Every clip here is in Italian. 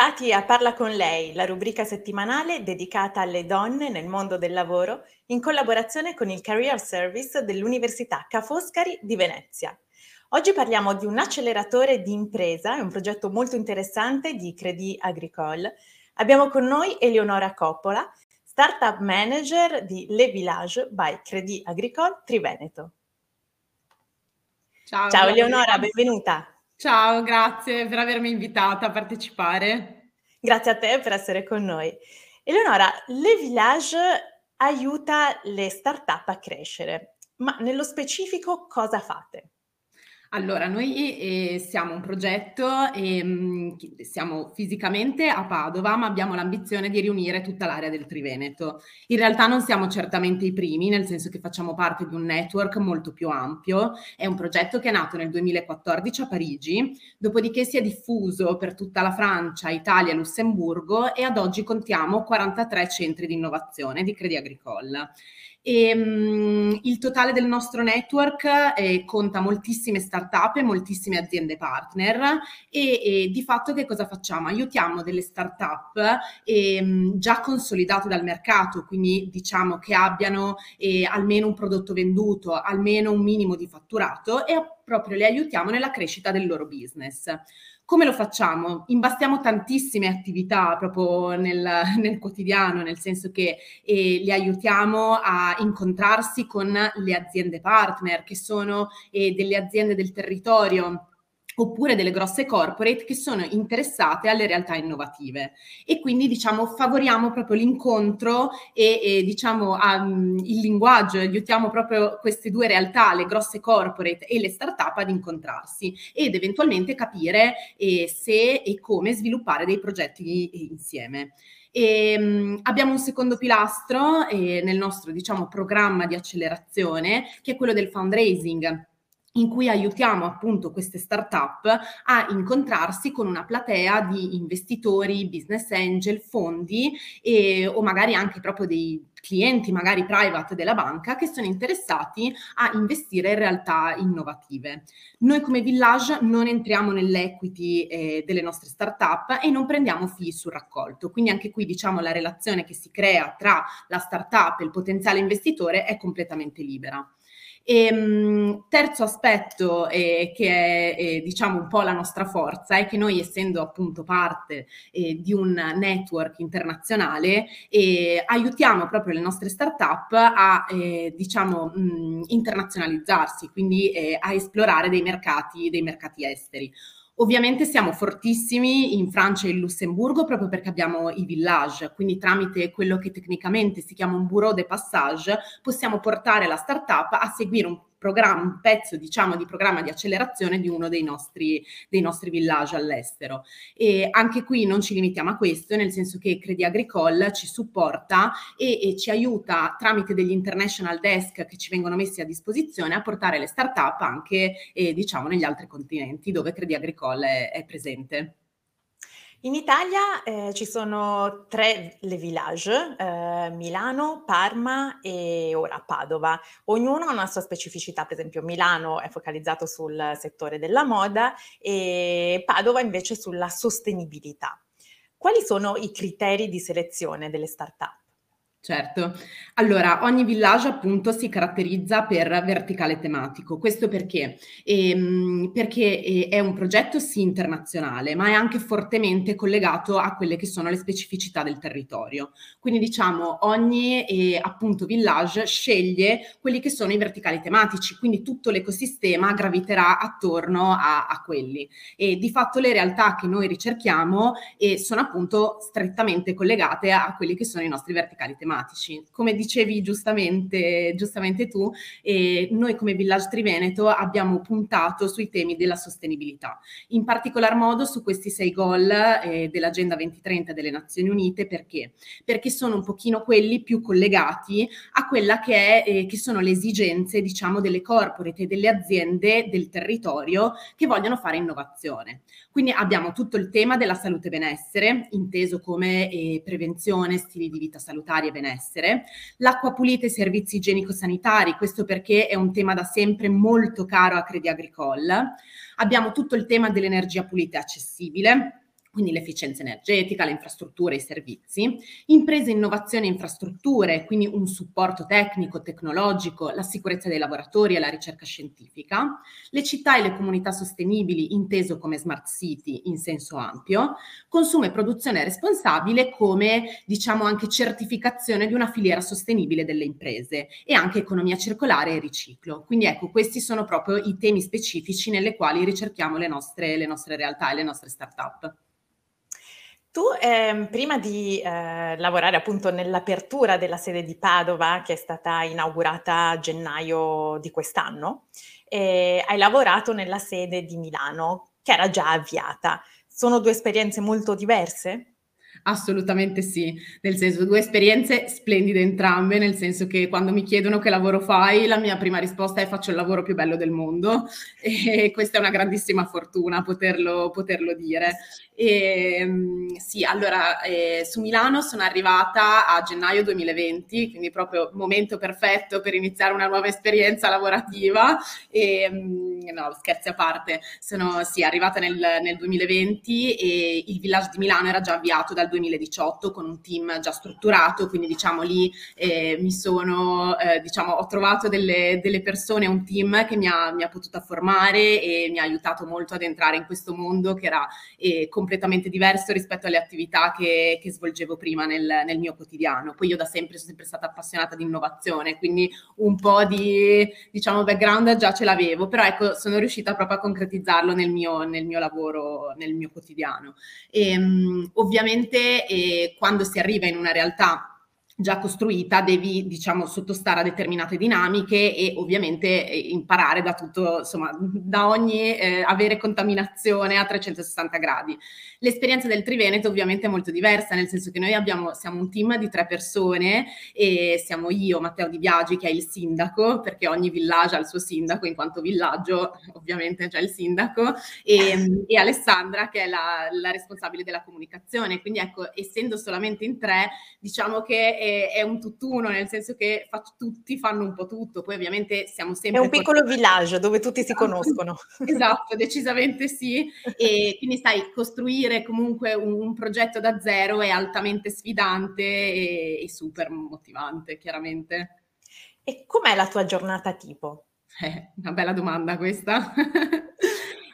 Bentrovati a Parla con lei, la rubrica settimanale dedicata alle donne nel mondo del lavoro in collaborazione con il Career Service dell'Università Ca' Foscari di Venezia. Oggi parliamo di un acceleratore di impresa, è un progetto molto interessante di Credit Agricole. Abbiamo con noi Eleonora Coppola, Startup Manager di Le Village by Credit Agricole Triveneto. Ciao, Ciao Eleonora, benvenuta. Ciao, grazie per avermi invitata a partecipare. Grazie a te per essere con noi. Eleonora, Le Village aiuta le start-up a crescere, ma nello specifico cosa fate? Allora, noi eh, siamo un progetto, eh, siamo fisicamente a Padova, ma abbiamo l'ambizione di riunire tutta l'area del Triveneto. In realtà non siamo certamente i primi, nel senso che facciamo parte di un network molto più ampio. È un progetto che è nato nel 2014 a Parigi, dopodiché si è diffuso per tutta la Francia, Italia e Lussemburgo e ad oggi contiamo 43 centri di innovazione di Credit Agricole. E, um, il totale del nostro network eh, conta moltissime start-up e moltissime aziende partner e, e, di fatto che cosa facciamo? Aiutiamo delle start-up eh, già consolidate dal mercato, quindi diciamo che abbiano eh, almeno un prodotto venduto, almeno un minimo di fatturato e proprio le aiutiamo nella crescita del loro business. Come lo facciamo? Imbastiamo tantissime attività proprio nel, nel quotidiano, nel senso che eh, li aiutiamo a incontrarsi con le aziende partner, che sono eh, delle aziende del territorio oppure delle grosse corporate che sono interessate alle realtà innovative e quindi diciamo favoriamo proprio l'incontro e, e diciamo um, il linguaggio, aiutiamo proprio queste due realtà, le grosse corporate e le start-up ad incontrarsi ed eventualmente capire eh, se e come sviluppare dei progetti insieme. E, um, abbiamo un secondo pilastro eh, nel nostro diciamo, programma di accelerazione che è quello del fundraising in cui aiutiamo appunto queste start-up a incontrarsi con una platea di investitori, business angel, fondi e, o magari anche proprio dei clienti, magari private della banca, che sono interessati a investire in realtà innovative. Noi come Village non entriamo nell'equity eh, delle nostre start-up e non prendiamo fee sul raccolto, quindi anche qui diciamo la relazione che si crea tra la start-up e il potenziale investitore è completamente libera. E, ehm, terzo aspetto, eh, che è eh, diciamo un po' la nostra forza, è che noi essendo appunto parte eh, di un network internazionale, eh, aiutiamo proprio le nostre start-up a eh, diciamo mh, internazionalizzarsi, quindi eh, a esplorare dei mercati, dei mercati esteri. Ovviamente siamo fortissimi in Francia e in Lussemburgo proprio perché abbiamo i village, quindi tramite quello che tecnicamente si chiama un bureau de passage possiamo portare la startup a seguire un un pezzo diciamo di programma di accelerazione di uno dei nostri, dei nostri village all'estero. E anche qui non ci limitiamo a questo, nel senso che Credit Agricole ci supporta e, e ci aiuta tramite degli international desk che ci vengono messi a disposizione a portare le start-up anche eh, diciamo negli altri continenti dove Credit Agricole è, è presente. In Italia eh, ci sono tre le village, eh, Milano, Parma e ora Padova. Ognuno ha una sua specificità, per esempio Milano è focalizzato sul settore della moda e Padova invece sulla sostenibilità. Quali sono i criteri di selezione delle start-up? Certo, allora ogni villaggio appunto si caratterizza per verticale tematico, questo perché? Ehm, perché eh, è un progetto sì internazionale, ma è anche fortemente collegato a quelle che sono le specificità del territorio. Quindi diciamo ogni eh, appunto village sceglie quelli che sono i verticali tematici, quindi tutto l'ecosistema graviterà attorno a, a quelli. E di fatto le realtà che noi ricerchiamo eh, sono appunto strettamente collegate a, a quelli che sono i nostri verticali tematici tematici. Come dicevi giustamente, giustamente tu, eh, noi come Village Triveneto abbiamo puntato sui temi della sostenibilità, in particolar modo su questi sei goal eh, dell'Agenda 2030 delle Nazioni Unite, perché? Perché sono un pochino quelli più collegati a quella che, è, eh, che sono le esigenze, diciamo, delle corporate e delle aziende del territorio che vogliono fare innovazione. Quindi abbiamo tutto il tema della salute e benessere, inteso come eh, prevenzione, stili di vita salutari e benessere, l'acqua pulita e servizi igienico-sanitari, questo perché è un tema da sempre molto caro a Credi Agricole. Abbiamo tutto il tema dell'energia pulita e accessibile, quindi l'efficienza energetica, le infrastrutture e i servizi, imprese, innovazione e infrastrutture, quindi un supporto tecnico, tecnologico, la sicurezza dei lavoratori e la ricerca scientifica, le città e le comunità sostenibili, inteso come smart city in senso ampio, consumo e produzione responsabile come diciamo anche certificazione di una filiera sostenibile delle imprese e anche economia circolare e riciclo. Quindi ecco, questi sono proprio i temi specifici nelle quali ricerchiamo le nostre, le nostre realtà e le nostre start-up. Tu, ehm, prima di, ehm, lavorare appunto nell'apertura della sede di Padova, che è stata inaugurata a gennaio di quest'anno, ehm, hai lavorato nella sede di Milano, che era già avviata. Sono due esperienze molto diverse? Assolutamente sì, nel senso due esperienze splendide entrambe, nel senso che quando mi chiedono che lavoro fai, la mia prima risposta è faccio il lavoro più bello del mondo. E questa è una grandissima fortuna poterlo, poterlo dire. E, ehm, sì, allora eh, su Milano sono arrivata a gennaio 2020, quindi proprio momento perfetto per iniziare una nuova esperienza lavorativa. E ehm, no, scherzi a parte, sono sì, arrivata nel, nel 2020 e il Village di Milano era già avviato dal 2018 con un team già strutturato, quindi diciamo lì eh, mi sono, eh, diciamo, ho trovato delle, delle, persone, un team che mi ha, mi ha potuta formare e mi ha aiutato molto ad entrare in questo mondo che era eh, completamente diverso rispetto alle attività che, che svolgevo prima nel, nel, mio quotidiano. Poi io da sempre sono sempre stata appassionata di innovazione, quindi un po' di diciamo background già ce l'avevo, però ecco sono riuscita proprio a concretizzarlo nel mio, nel mio lavoro, nel mio quotidiano. E, um, eh, quando si arriva in una realtà già costruita devi diciamo sottostare a determinate dinamiche e ovviamente eh, imparare da tutto insomma da ogni eh, avere contaminazione a 360 gradi. L'esperienza del Triveneto ovviamente è molto diversa nel senso che noi abbiamo siamo un team di tre persone e siamo io Matteo Di Biagi che è il sindaco perché ogni villaggio ha il suo sindaco in quanto villaggio ovviamente c'è il sindaco e, e Alessandra che è la, la responsabile della comunicazione. Quindi ecco essendo solamente in tre diciamo che è è, un tutt'uno, nel senso che fa, tutti fanno un po' tutto, poi ovviamente siamo sempre... È un piccolo portati... village dove tutti si conoscono. esatto, decisamente sì, e quindi sai, costruire comunque un, un progetto da zero è altamente sfidante e, e super motivante, chiaramente. E com'è la tua giornata tipo? Eh, una bella domanda questa.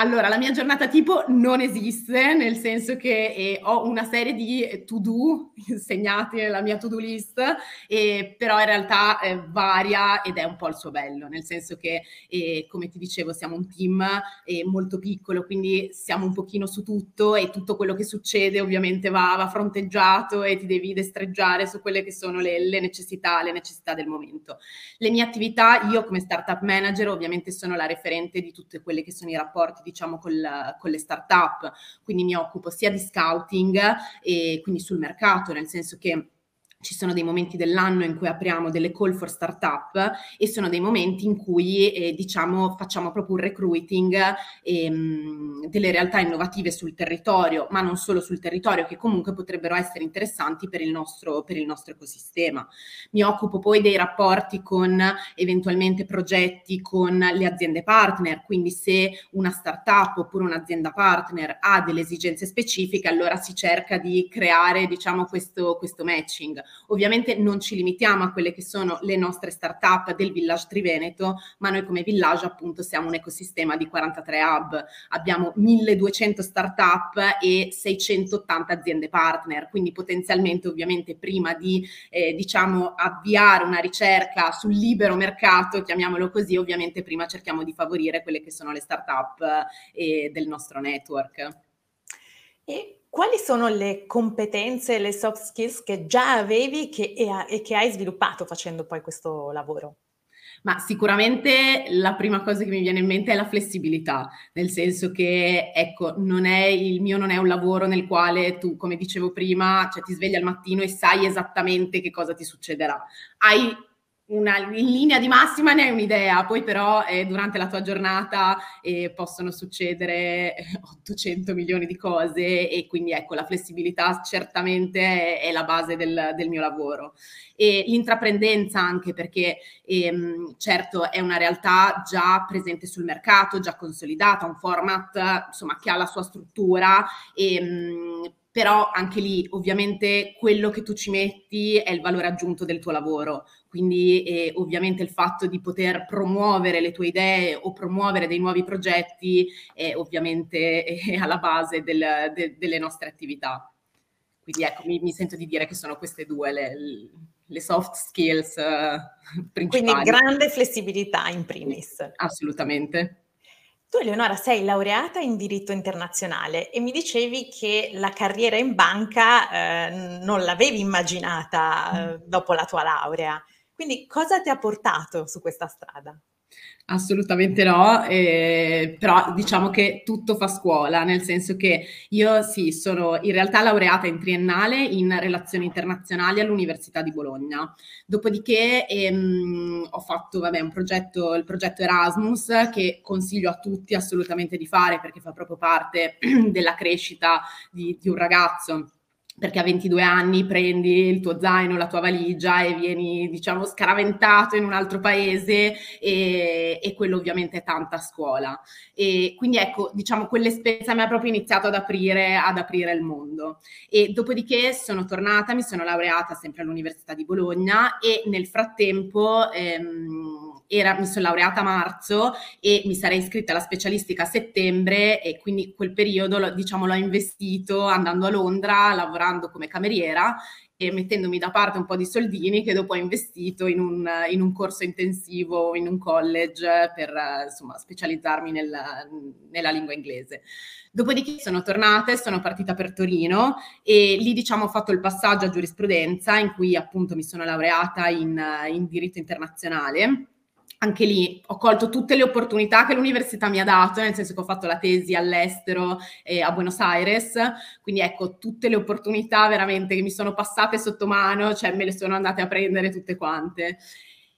Allora, la mia giornata tipo non esiste, nel senso che eh, ho una serie di to-do segnati nella mia to-do list, eh, però in realtà eh, varia ed è un po' il suo bello, nel senso che, eh, come ti dicevo, siamo un team eh, molto piccolo, quindi siamo un pochino su tutto e tutto quello che succede ovviamente va, va fronteggiato e ti devi destreggiare su quelle che sono le, le necessità, le necessità del momento. Le mie attività, io come startup manager ovviamente sono la referente di tutte quelle che sono i rapporti diciamo col, con le start-up, quindi mi occupo sia di scouting e quindi sul mercato, nel senso che ci sono dei momenti dell'anno in cui apriamo delle call for startup e sono dei momenti in cui eh, diciamo facciamo proprio un recruiting ehm, delle realtà innovative sul territorio, ma non solo sul territorio, che comunque potrebbero essere interessanti per il nostro, per il nostro ecosistema. Mi occupo poi dei rapporti con eventualmente progetti con le aziende partner, quindi se una startup oppure un'azienda partner ha delle esigenze specifiche, allora si cerca di creare diciamo questo, questo matching. Ovviamente non ci limitiamo a quelle che sono le nostre start-up del Village Triveneto, ma noi come Village appunto siamo un ecosistema di 43 hub, abbiamo 1200 start-up e 680 aziende partner, quindi potenzialmente ovviamente prima di eh, diciamo avviare una ricerca sul libero mercato, chiamiamolo così, ovviamente prima cerchiamo di favorire quelle che sono le start-up eh, del nostro network. E quali sono le competenze, le soft skills che già avevi che, e, che hai sviluppato facendo poi questo lavoro? Ma sicuramente la prima cosa che mi viene in mente è la flessibilità, nel senso che, ecco, il mio non è un lavoro nel quale tu, come dicevo prima, cioè ti svegli al mattino e sai esattamente che cosa ti succederà. Hai una, in linea di massima ne hai un'idea, poi però eh, durante la tua giornata eh, possono succedere 800 milioni di cose e quindi ecco la flessibilità certamente è, è la base del, del, mio lavoro. E l'intraprendenza anche perché ehm, certo è una realtà già presente sul mercato, già consolidata, un format insomma che ha la sua struttura ehm, però anche lì ovviamente quello che tu ci metti è il valore aggiunto del tuo lavoro, quindi eh, ovviamente il fatto di poter promuovere le tue idee o promuovere dei nuovi progetti è ovviamente è alla base del, de, delle nostre attività. Quindi ecco, mi, mi, sento di dire che sono queste due le, le soft skills uh, principali. Quindi grande flessibilità in primis. Assolutamente. Tu Eleonora sei laureata in diritto internazionale e mi dicevi che la carriera in banca eh, non l'avevi immaginata eh, dopo la tua laurea. Quindi cosa ti ha portato su questa strada? Assolutamente no, eh, però diciamo che tutto fa scuola, nel senso che io sì, sono in realtà laureata in triennale in relazioni internazionali all'Università di Bologna. Dopodiché ehm, ho fatto vabbè, un progetto, il progetto Erasmus, che consiglio a tutti assolutamente di fare perché fa proprio parte della crescita di, di un ragazzo perché a 22 anni prendi il tuo zaino, la tua valigia e vieni, diciamo, scaraventato in un altro paese e, e quello ovviamente è tanta scuola. E quindi ecco, diciamo, quell'esperienza mi ha proprio iniziato ad aprire, ad aprire il mondo. E dopodiché sono tornata, mi sono laureata sempre all'Università di Bologna e nel frattempo... Ehm, era, mi sono laureata a marzo e mi sarei iscritta alla specialistica a settembre e quindi quel periodo diciamo l'ho investito andando a Londra, lavorando come cameriera e mettendomi da parte un po' di soldini che dopo ho investito in un, in un corso intensivo in un college per insomma, specializzarmi nel, nella lingua inglese. Dopodiché sono tornata e sono partita per Torino e lì diciamo ho fatto il passaggio a giurisprudenza in cui appunto mi sono laureata in, in diritto internazionale anche lì ho colto tutte le opportunità che l'università mi ha dato, nel senso che ho fatto la tesi all'estero e a Buenos Aires, quindi ecco tutte le opportunità veramente che mi sono passate sotto mano, cioè me le sono andate a prendere tutte quante.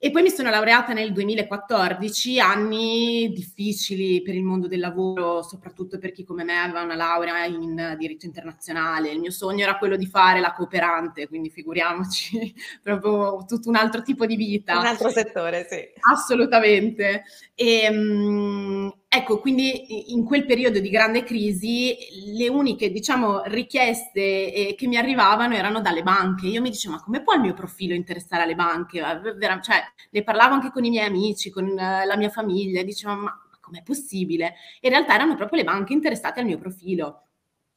E poi mi sono laureata nel 2014, anni difficili per il mondo del lavoro, soprattutto per chi come me aveva una laurea in diritto internazionale. Il mio sogno era quello di fare la cooperante, quindi figuriamoci, proprio tutto un altro tipo di vita. Un altro settore, sì. Assolutamente. E, um, Ecco, quindi in quel periodo di grande crisi le uniche, diciamo, richieste eh, che mi arrivavano erano dalle banche. Io mi dicevo, ma come può il mio profilo interessare alle banche? Cioè, ne parlavo anche con i miei amici, con uh, la mia famiglia, dicevo, ma com'è possibile? In realtà erano proprio le banche interessate al mio profilo.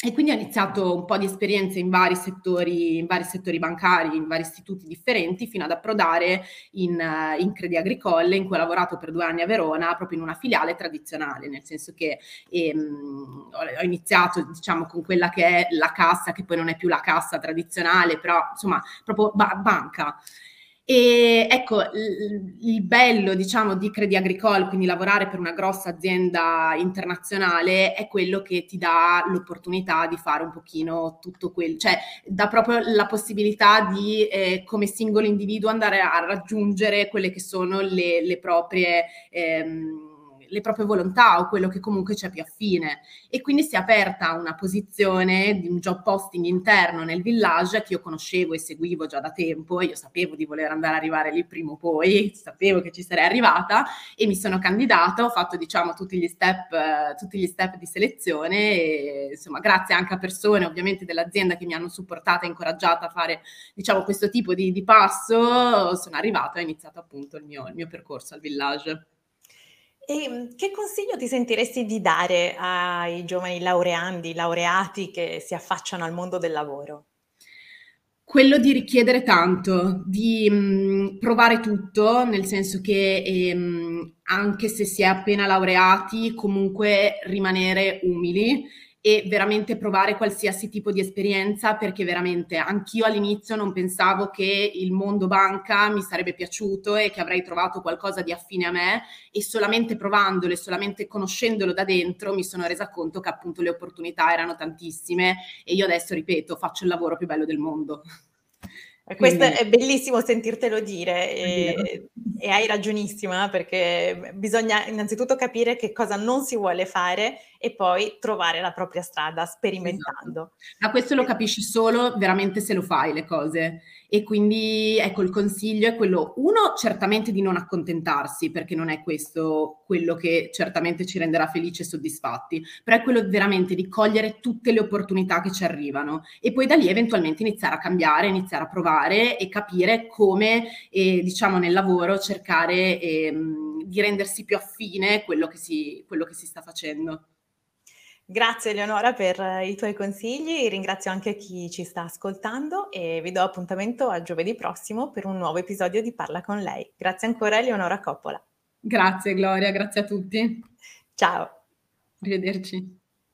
E quindi ho iniziato un po' di esperienze in vari settori, in vari settori bancari, in vari istituti differenti, fino ad approdare in, uh, in Credi Agricole, in cui ho lavorato per due anni a Verona, proprio in una filiale tradizionale, nel senso che ehm, ho iniziato, diciamo, con quella che è la cassa, che poi non è più la cassa tradizionale, però insomma, proprio ba- banca. E ecco, il, bello, diciamo, di Credit Agricole, quindi lavorare per una grossa azienda internazionale, è quello che ti dà l'opportunità di fare un pochino tutto quello, cioè dà proprio la possibilità di, eh, come singolo individuo, andare a raggiungere quelle che sono le, le proprie... Ehm, le proprie volontà o quello che comunque c'è più affine. E quindi si è aperta una posizione di un job posting interno nel village che io conoscevo e seguivo già da tempo, io sapevo di voler andare a arrivare lì prima o poi, sapevo che ci sarei arrivata e mi sono candidata, ho fatto diciamo tutti gli step, tutti gli step di selezione e insomma grazie anche a persone ovviamente dell'azienda che mi hanno supportata e incoraggiata a fare diciamo questo tipo di, di passo, sono arrivata e ho iniziato appunto il mio, il mio percorso al village. E mm, che consiglio ti sentiresti di dare ai giovani laureandi, laureati che si affacciano al mondo del lavoro? Quello di richiedere tanto, di mh, mm, provare tutto, nel senso che ehm, anche se si è appena laureati, comunque rimanere umili e veramente provare qualsiasi tipo di esperienza perché veramente anch'io all'inizio non pensavo che il mondo banca mi sarebbe piaciuto e che avrei trovato qualcosa di affine a me e solamente provandolo e solamente conoscendolo da dentro mi sono resa conto che appunto le opportunità erano tantissime e io adesso ripeto faccio il lavoro più bello del mondo. Questo Quindi... è bellissimo sentirtelo dire e, e, hai ragionissima perché bisogna innanzitutto capire che cosa non si vuole fare e poi trovare la propria strada sperimentando. Esatto. Ma questo lo capisci solo veramente se lo fai le cose e quindi ecco il consiglio è quello, uno certamente di non accontentarsi perché non è questo quello che certamente ci renderà felici e soddisfatti, però è quello veramente di cogliere tutte le opportunità che ci arrivano e poi da lì eventualmente iniziare a cambiare, iniziare a provare e capire come eh, diciamo nel lavoro cercare eh, di rendersi più affine quello che si, quello che si sta facendo. Grazie Eleonora per i tuoi consigli, ringrazio anche chi ci sta ascoltando e vi do appuntamento a giovedì prossimo per un nuovo episodio di Parla con lei. Grazie ancora Eleonora Coppola. Grazie Gloria, grazie a tutti. Ciao. Arrivederci.